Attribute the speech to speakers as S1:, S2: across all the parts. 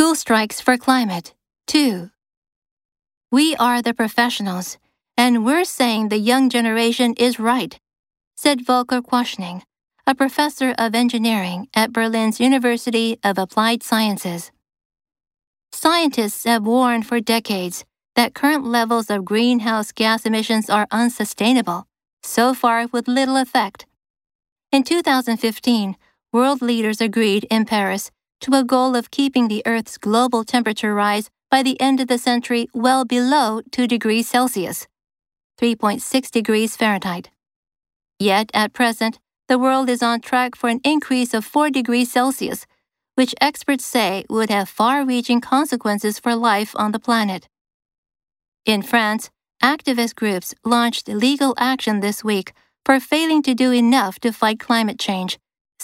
S1: School strikes for climate. 2. We are the professionals, and we're saying the young generation is right, said Volker Quaschning, a professor of engineering at Berlin's University of Applied Sciences. Scientists have warned for decades that current levels of greenhouse gas emissions are unsustainable, so far with little effect. In 2015, world leaders agreed in Paris to a goal of keeping the Earth's global temperature rise by the end of the century well below 2 degrees Celsius, 3.6 degrees Fahrenheit. Yet, at present, the world is on track for an increase of 4 degrees Celsius, which experts say would have far reaching consequences for life on the planet. In France, activist groups launched legal action this week for failing to do enough to fight climate change,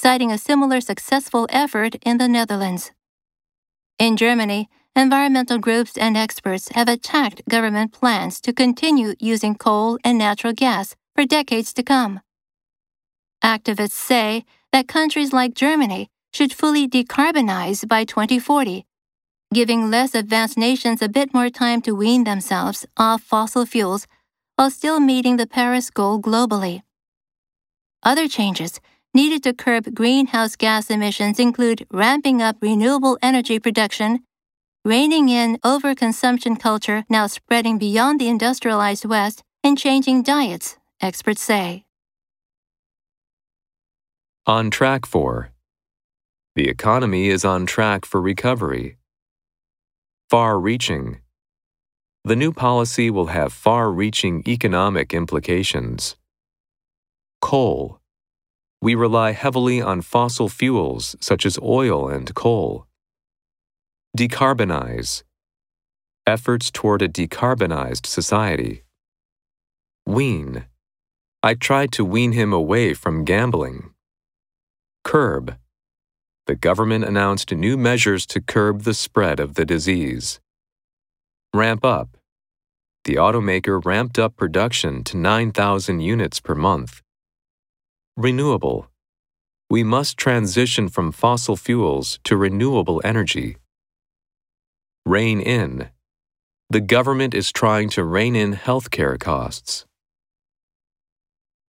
S1: citing a similar successful effort in the Netherlands. In Germany, environmental groups and experts have attacked government plans to continue using coal and natural gas for decades to come. Activists say that countries like Germany should fully decarbonize by 2040 giving less advanced nations a bit more time to wean themselves off fossil fuels while still meeting the Paris goal globally. Other changes needed to curb greenhouse gas emissions include ramping up renewable energy production, reining in overconsumption culture now spreading beyond the industrialized West, and changing diets, experts say.
S2: On track for. The economy is on track for recovery. Far reaching. The new policy will have far reaching economic implications. Coal. We rely heavily on fossil fuels such as oil and coal. Decarbonize. Efforts toward a decarbonized society. Wean. I tried to wean him away from gambling. Curb the government announced new measures to curb the spread of the disease. Ramp up. The automaker ramped up production to 9,000 units per month. Renewable. We must transition from fossil fuels to renewable energy. Rein in. The government is trying to rein in healthcare costs.